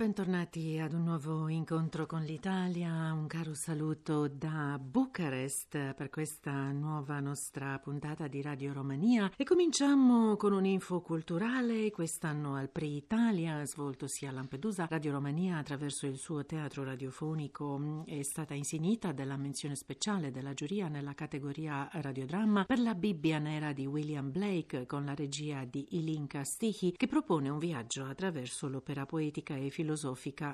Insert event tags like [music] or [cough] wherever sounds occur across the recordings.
Bentornati ad un nuovo incontro con l'Italia, un caro saluto da Bucarest per questa nuova nostra puntata di Radio Romania. E cominciamo con un'info culturale, quest'anno al Pre-Italia svoltosi a Lampedusa, Radio Romania attraverso il suo teatro radiofonico è stata insignita della menzione speciale della giuria nella categoria radiodramma per la Bibbia nera di William Blake con la regia di Ilinka Stichi che propone un viaggio attraverso l'opera poetica e filosofica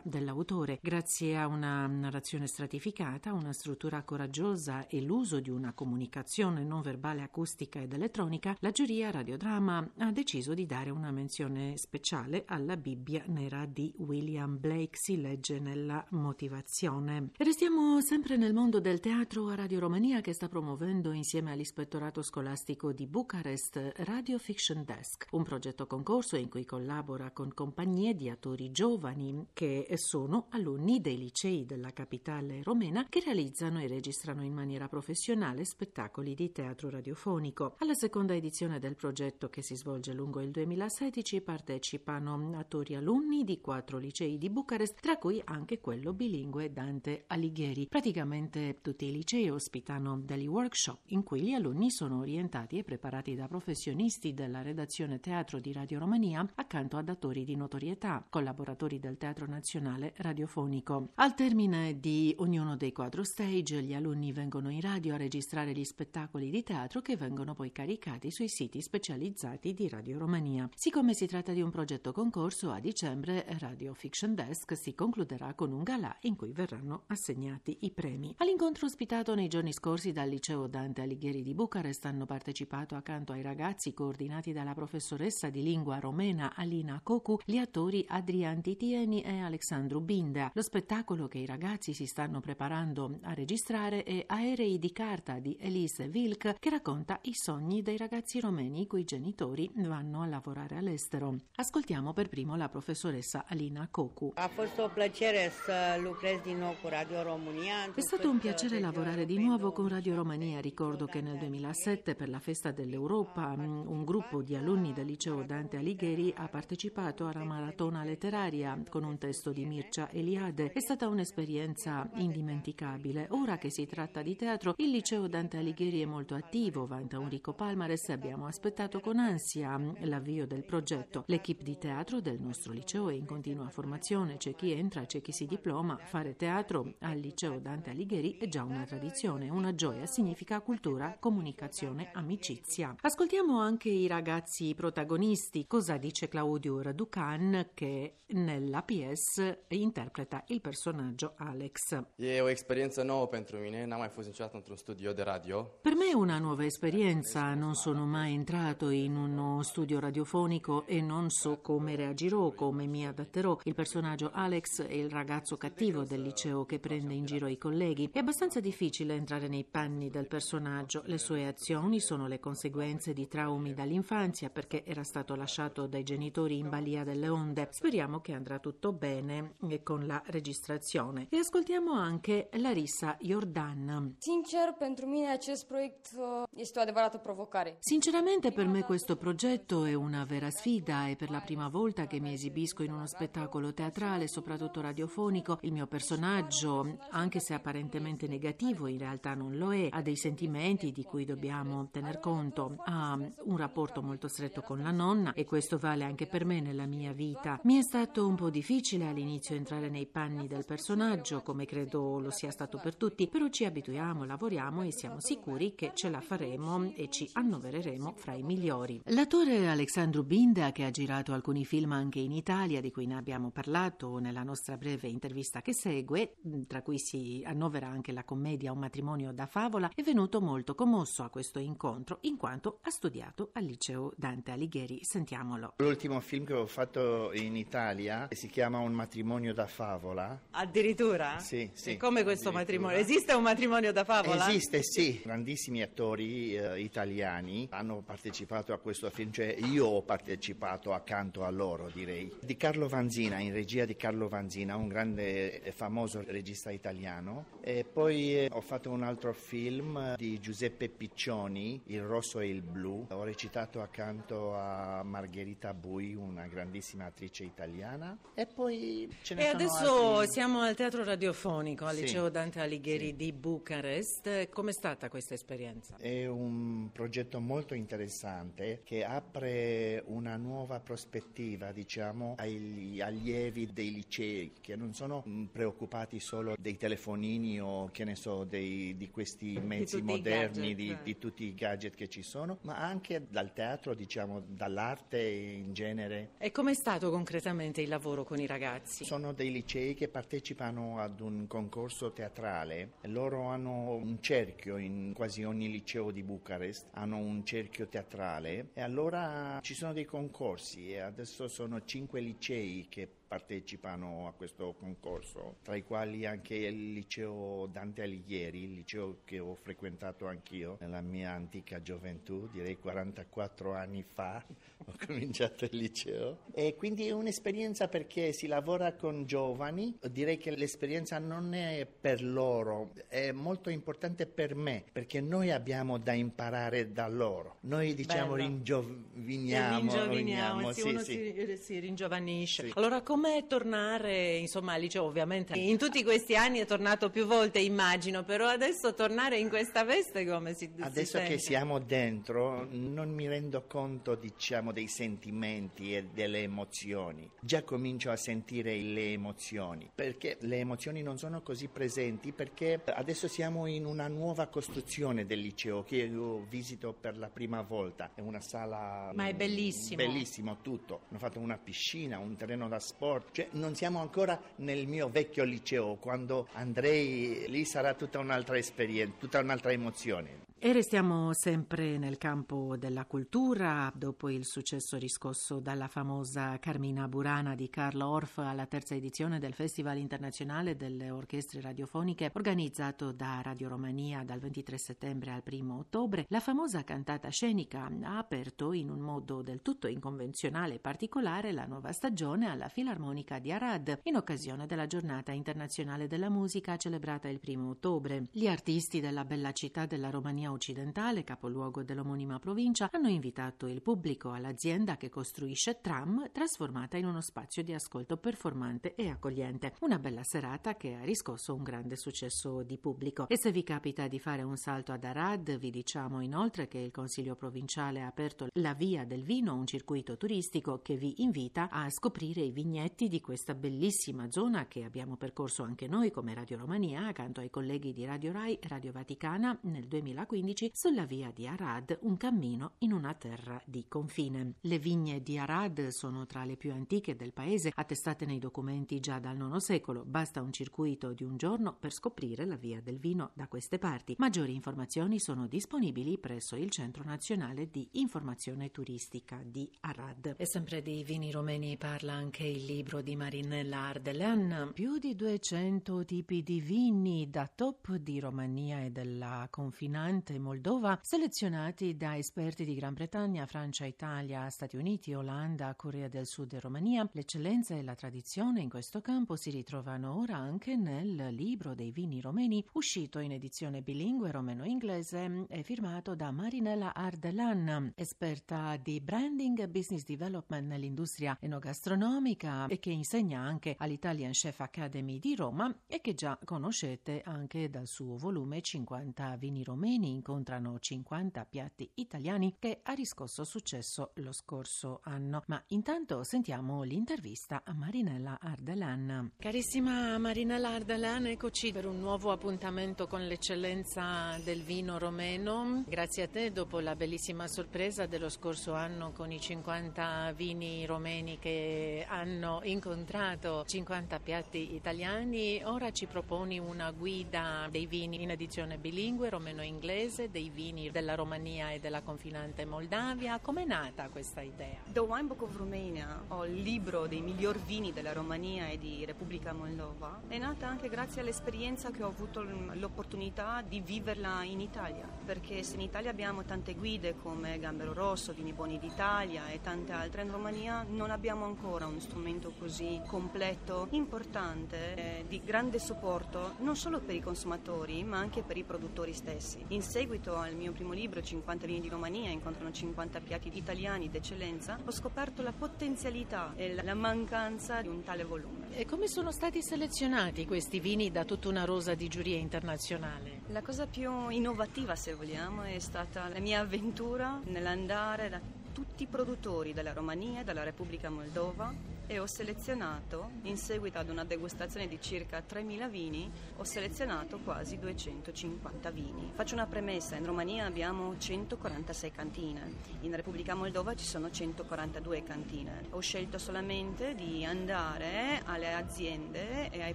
dell'autore. Grazie a una narrazione stratificata, una struttura coraggiosa e l'uso di una comunicazione non verbale acustica ed elettronica, la giuria radiodrama ha deciso di dare una menzione speciale alla Bibbia nera di William Blake, si legge nella motivazione. Restiamo sempre nel mondo del teatro a Radio Romania che sta promuovendo insieme all'ispettorato scolastico di Bucarest Radio Fiction Desk, un progetto concorso in cui collabora con compagnie di attori giovani giovani che sono alunni dei licei della capitale romena che realizzano e registrano in maniera professionale spettacoli di teatro radiofonico. Alla seconda edizione del progetto che si svolge lungo il 2016 partecipano attori alunni di quattro licei di Bucarest, tra cui anche quello bilingue Dante Alighieri. Praticamente tutti i licei ospitano degli workshop in cui gli alunni sono orientati e preparati da professionisti della redazione teatro di Radio Romania accanto ad attori di notorietà, collaboratori del Teatro Nazionale Radiofonico. Al termine di ognuno dei quattro stage, gli alunni vengono in radio a registrare gli spettacoli di teatro che vengono poi caricati sui siti specializzati di Radio Romania. Siccome si tratta di un progetto concorso, a dicembre Radio Fiction Desk si concluderà con un galà in cui verranno assegnati i premi. All'incontro ospitato nei giorni scorsi dal liceo Dante Alighieri di Bucarest hanno partecipato accanto ai ragazzi coordinati dalla professoressa di lingua romena Alina Cocu gli attori Adrian Titia Sieni e Alexandru Binda. Lo spettacolo che i ragazzi si stanno preparando a registrare è Aerei di carta di Elise Wilk che racconta i sogni dei ragazzi romeni i cui genitori vanno a lavorare all'estero. Ascoltiamo per primo la professoressa Alina Cocu. Ha fost o plăcere să lucrez din nou cu Radio România. È stato un piacere lavorare di nuovo con Radio Romania. Ricordo che nel 2007 per la festa dell'Europa un gruppo di alunni del liceo Dante Alighieri ha partecipato alla maratona letteraria con un testo di Mircea Eliade. È stata un'esperienza indimenticabile. Ora che si tratta di teatro, il liceo Dante Alighieri è molto attivo, vanta un ricco palmares e abbiamo aspettato con ansia l'avvio del progetto. L'equipe di teatro del nostro liceo è in continua formazione, c'è chi entra, c'è chi si diploma. Fare teatro al liceo Dante Alighieri è già una tradizione, una gioia, significa cultura, comunicazione, amicizia. Ascoltiamo anche i ragazzi protagonisti. Cosa dice Claudio Raducan che nella la PS interpreta il personaggio Alex. E o esperienza nuova per me, non mai fost niciodată într-un studio di radio. Per me è una nuova esperienza, non sono mai entrato in uno studio radiofonico e non so come reagirò, come mi adatterò. Il personaggio Alex è il ragazzo cattivo del liceo che prende in giro i colleghi. È abbastanza difficile entrare nei panni del personaggio. Le sue azioni sono le conseguenze di traumi dall'infanzia perché era stato lasciato dai genitori in balia delle onde. Speriamo che andrà tutto bene con la registrazione. E ascoltiamo anche Larissa Jordan. Sincer, pentru mine acest proiect uh, este o adevărată provocare. Sinceramente per me questo progetto è una vera sfida e per la prima volta che mi esibisco in uno spettacolo teatrale, soprattutto radiofonico, il mio personaggio, anche se apparentemente negativo, in realtà non lo è, ha dei sentimenti di cui dobbiamo tener conto, ha un rapporto molto stretto con la nonna e questo vale anche per me nella mia vita. Mi è stato un po' difficile all'inizio entrare nei panni del personaggio, come credo lo sia stato per tutti, però ci abituiamo, lavoriamo e siamo sicuri che ce la faremo e ci annovereremo fra i migliori. L'attore Alexandru Binda, che ha girato alcuni film anche in Italia, di cui ne abbiamo parlato nella nostra breve intervista che segue, tra cui si annovera anche la commedia Un matrimonio da favola, è venuto molto commosso a questo incontro, in quanto ha studiato al liceo Dante Alighieri. Sentiamolo. L'ultimo film che ho fatto in Italia si chiama Un matrimonio da favola. Addirittura? Sì, sì. E come questo matrimonio? Esiste un matrimonio da favola? Esiste, sì. Grandissimi attori eh, italiani hanno partecipato a questo film, cioè io ho partecipato accanto a loro, direi. Di Carlo Vanzina, in regia di Carlo Vanzina, un grande e famoso regista italiano. E poi eh, ho fatto un altro film di Giuseppe Piccioni, Il rosso e il blu. Ho recitato accanto a Margherita Bui, una grandissima attrice italiana E poi ce ne E adesso altri- siamo al teatro radiofonico al Sì. liceo Dante Alighieri di Bucarest. Com'è stata questa esperienza? È un progetto molto interessante che apre una nuova prospettiva, diciamo, agli allievi dei licei che non sono mh, preoccupati solo dei telefonini o che ne so, dei- di questi mezzi tutti i moderni, gadget, di, eh. di tutti i gadget che ci sono, ma anche dal teatro, diciamo, dall'arte in genere. E com'è stato concretamente il lavoro con i ragazzi? Sono dei licei che partecipano ad un concorso teatrale loro hanno un cerchio in quasi ogni liceo di Bucarest, hanno un cerchio teatrale e allora ci sono dei concorsi e adesso sono cinque licei che partecipano a questo concorso, tra i quali anche il liceo Dante Alighieri, il liceo che ho frequentato anch'io nella mia antica gioventù, direi 44 anni fa [laughs] ho cominciato il liceo e quindi è un'esperienza perché si lavora con giovani, direi che l'esperienza non è per loro, è molto importante per me perché noi abbiamo da imparare da loro, noi diciamo Bello. ringioviniamo, ringioviniamo, sì, sì, uno sì. Si, si ringiovanisce. Sì. Allora, com'è tornare, insomma, al liceo? Ovviamente in tutti questi anni è tornato più volte, immagino, però adesso tornare in questa veste come si, si Adesso che sente? siamo dentro non mi rendo conto diciamo dei sentimenti e delle emozioni. Già comincio a sentire le emozioni perché le emozioni non sono così presenti perché adesso siamo in una nuova costruzione del liceo che io visito per la prima volta. È una sala Ma è bellissimo. Bellissimo tutto. Hanno fatto una piscina, un terreno da sport. Cioè non siamo ancora nel mio vecchio liceo. Quando andrei lì sarà tutta un'altra esperienza, tutta un'altra emozione. E restiamo sempre nel campo della cultura, dopo il successo riscosso dalla famosa Carmina Burana di Carlo Orff alla terza edizione del Festival internazionale delle orchestre radiofoniche organizzato da Radio Romania dal 23 settembre al 1 ottobre, la famosa cantata scenica ha aperto in un modo del tutto inconvenzionale e particolare la nuova stagione alla Filarmonica di Arad in occasione della giornata internazionale della musica celebrata il 1 ottobre. Gli artisti della bella città della Romania occidentale, capoluogo dell'omonima provincia, hanno invitato il pubblico all'azienda che costruisce tram trasformata in uno spazio di ascolto performante e accogliente. Una bella serata che ha riscosso un grande successo di pubblico. E se vi capita di fare un salto ad Arad, vi diciamo inoltre che il Consiglio provinciale ha aperto la Via del Vino, un circuito turistico che vi invita a scoprire i vignetti di questa bellissima zona che abbiamo percorso anche noi come Radio Romania accanto ai colleghi di Radio Rai e Radio Vaticana nel 2015 sulla via di Arad, un cammino in una terra di confine. Le vigne di Arad sono tra le più antiche del paese, attestate nei documenti già dal IX secolo. Basta un circuito di un giorno per scoprire la via del vino da queste parti. Maggiori informazioni sono disponibili presso il Centro Nazionale di Informazione Turistica di Arad. E sempre di vini romeni parla anche il libro di Marinella Ardelan. Più di 200 tipi di vini da top di Romania e della confinante Moldova, selezionati da esperti di Gran Bretagna, Francia, Italia, Stati Uniti, Olanda, Corea del Sud e Romania. L'eccellenza e la tradizione in questo campo si ritrovano ora anche nel libro dei vini romeni, uscito in edizione bilingue romeno-inglese e firmato da Marinella Ardelan, esperta di branding e business development nell'industria enogastronomica e che insegna anche all'Italian Chef Academy di Roma e che già conoscete anche dal suo volume 50 vini romeni incontrano 50 piatti italiani che ha riscosso successo lo scorso anno. Ma intanto sentiamo l'intervista a Marinella Ardelan. Carissima Marinella Ardelan, eccoci per un nuovo appuntamento con l'eccellenza del vino romeno. Grazie a te dopo la bellissima sorpresa dello scorso anno con i 50 vini romeni che hanno incontrato 50 piatti italiani, ora ci proponi una guida dei vini in edizione bilingue romeno-inglese, dei vini della Romania e della confinante Moldavia. Com'è nata questa idea? The Wine Book of Romania, o il libro dei miglior vini della Romania e di Repubblica Moldova, è nata anche grazie all'esperienza che ho avuto l'opportunità di viverla in Italia, perché se in Italia abbiamo tante guide come Gambero Rosso, Vini Buoni d'Italia e tante altre, in Romania non abbiamo ancora uno strumento così completo, importante, eh, di grande supporto non solo per i consumatori ma anche per i produttori stessi. In seguito al mio primo libro 50 vini di Romania incontrano 50 piatti italiani d'eccellenza, ho scoperto la potenzialità e la mancanza di un tale volume. E come sono stati selezionati questi vini da tutta una rosa di giuria internazionale? La cosa più innovativa, se vogliamo, è stata la mia avventura nell'andare da tutti i produttori della Romania e della Repubblica Moldova e ho selezionato, in seguito ad una degustazione di circa 3.000 vini, ho selezionato quasi 250 vini. Faccio una premessa, in Romania abbiamo 146 cantine, in Repubblica Moldova ci sono 142 cantine. Ho scelto solamente di andare alle aziende e ai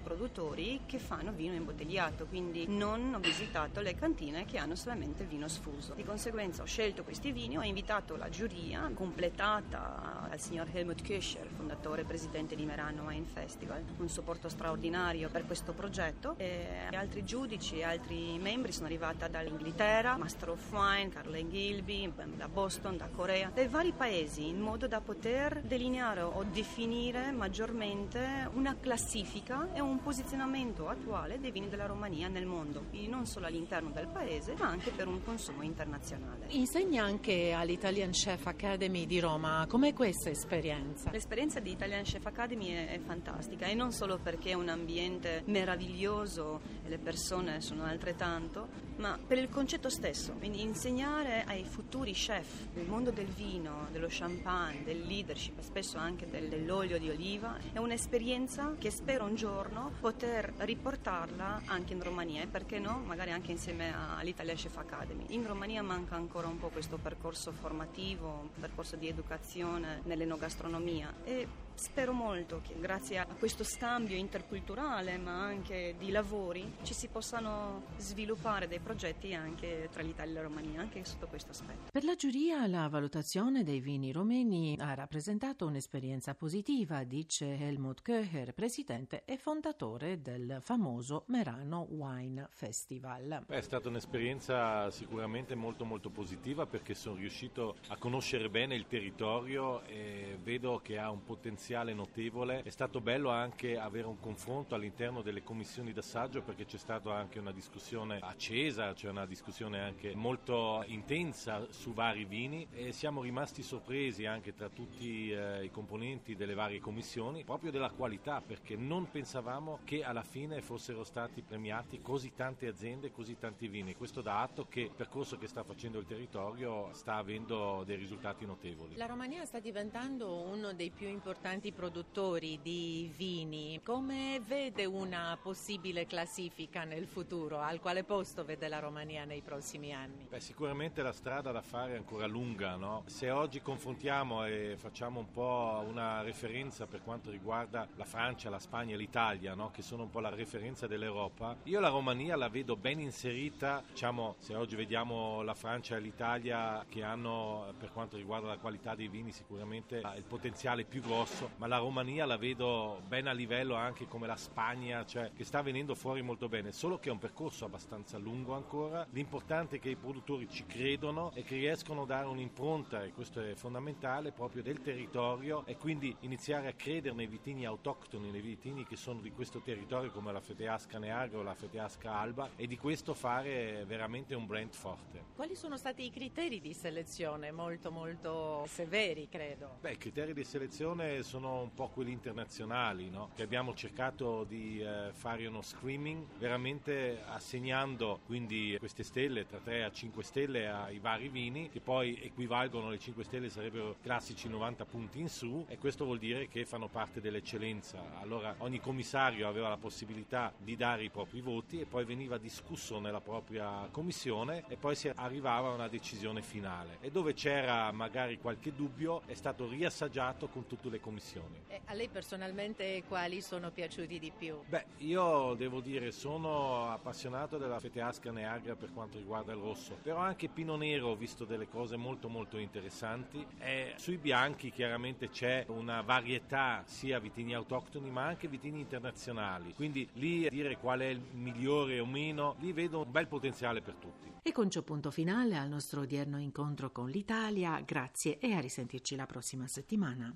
produttori che fanno vino imbottigliato, quindi non ho visitato le cantine che hanno solamente vino sfuso. Di conseguenza ho scelto questi vini, ho invitato la giuria completata dal signor Helmut Köscher, fondatore e presidente di Merano Wine Festival, un supporto straordinario per questo progetto e altri giudici e altri membri sono arrivati dall'Inghilterra, Master of Wine, Carlen Gilby, da Boston, da Corea, dai vari paesi in modo da poter delineare o definire maggiormente una classifica e un posizionamento attuale dei vini della Romania nel mondo, quindi non solo all'interno del paese ma anche per un consumo internazionale. Insegna anche all'Italian Chef Academy di Roma, com'è questa esperienza? L'esperienza di Italian Italian Chef Academy è, è, fantastica e non solo perché è un ambiente meraviglioso e le persone sono altrettanto, ma per il concetto stesso, quindi insegnare ai futuri chef del mondo del vino, dello champagne, del leadership spesso anche del, dell'olio di oliva è un'esperienza che spero un giorno poter riportarla anche in Romania e perché no, magari anche insieme all'Italian Chef Academy. In Romania manca ancora un po' questo percorso formativo, un percorso di educazione nell'enogastronomia e Spero molto che grazie a questo scambio interculturale ma anche di lavori ci si possano sviluppare dei progetti anche tra l'Italia e la Romania, anche sotto questo aspetto. Per la giuria la valutazione dei vini romeni ha rappresentato un'esperienza positiva, dice Helmut Köcher, presidente e fondatore del famoso Merano Wine Festival. È stata un'esperienza sicuramente molto molto positiva perché sono riuscito a conoscere bene il territorio e vedo che ha un potenziale potenziale notevole. È stato bello anche avere un confronto all'interno delle commissioni d'assaggio perché c'è stata anche una discussione accesa, cioè una discussione anche molto intensa su vari vini e siamo rimasti sorpresi anche tra tutti eh, i componenti delle varie commissioni proprio della qualità perché non pensavamo che alla fine fossero stati premiati così tante aziende, così tanti vini. Questo dà atto che il percorso che sta facendo il territorio sta avendo dei risultati notevoli. La Romania sta diventando uno dei più importanti produttori di vini, come vede una possibile classifica nel futuro? Al quale posto vede la Romania nei prossimi anni? Beh, sicuramente la strada da fare è ancora lunga. No? Se oggi confrontiamo e facciamo un po' una referenza per quanto riguarda la Francia, la Spagna e l'Italia, no? che sono un po' la referenza dell'Europa, io la Romania la vedo ben inserita, diciamo, se oggi vediamo la Francia e l'Italia che hanno per quanto riguarda la qualità dei vini sicuramente il potenziale più grosso ma la Romania la vedo ben a livello anche come la Spagna, cioè che sta venendo fuori molto bene, solo che è un percorso abbastanza lungo ancora. L'importante è che i produttori ci credono e che riescono a dare un'impronta, e questo è fondamentale, proprio del territorio e quindi iniziare a credere nei vitini autoctoni, nei vitini che sono di questo territorio come la Feteasca Neagro o la Feteasca Alba e di questo fare veramente un brand forte. Quali sono stati i criteri di selezione? Molto molto severi, credo. Beh, i criteri di selezione sono un po' quelli internazionali, no? che abbiamo cercato di eh, fare uno screening veramente assegnando quindi queste stelle tra 3 a 5 stelle ai vari vini che poi equivalgono alle 5 stelle sarebbero classici 90 punti in su e questo vuol dire che fanno parte dell'eccellenza. Allora ogni commissario aveva la possibilità di dare i propri voti e poi veniva discusso nella propria commissione e poi si arrivava a una decisione finale e dove c'era magari qualche dubbio è stato riassaggiato con tutte le commissioni. E a lei personalmente quali sono piaciuti di più? Beh, io devo dire sono appassionato della Feteasca Neagra per quanto riguarda il rosso, però anche Pino Nero ho visto delle cose molto molto interessanti e sui bianchi chiaramente c'è una varietà sia vitini autoctoni ma anche vitini internazionali, quindi lì dire qual è il migliore o meno, lì vedo un bel potenziale per tutti. E con ciò punto finale al nostro odierno incontro con l'Italia, grazie e a risentirci la prossima settimana.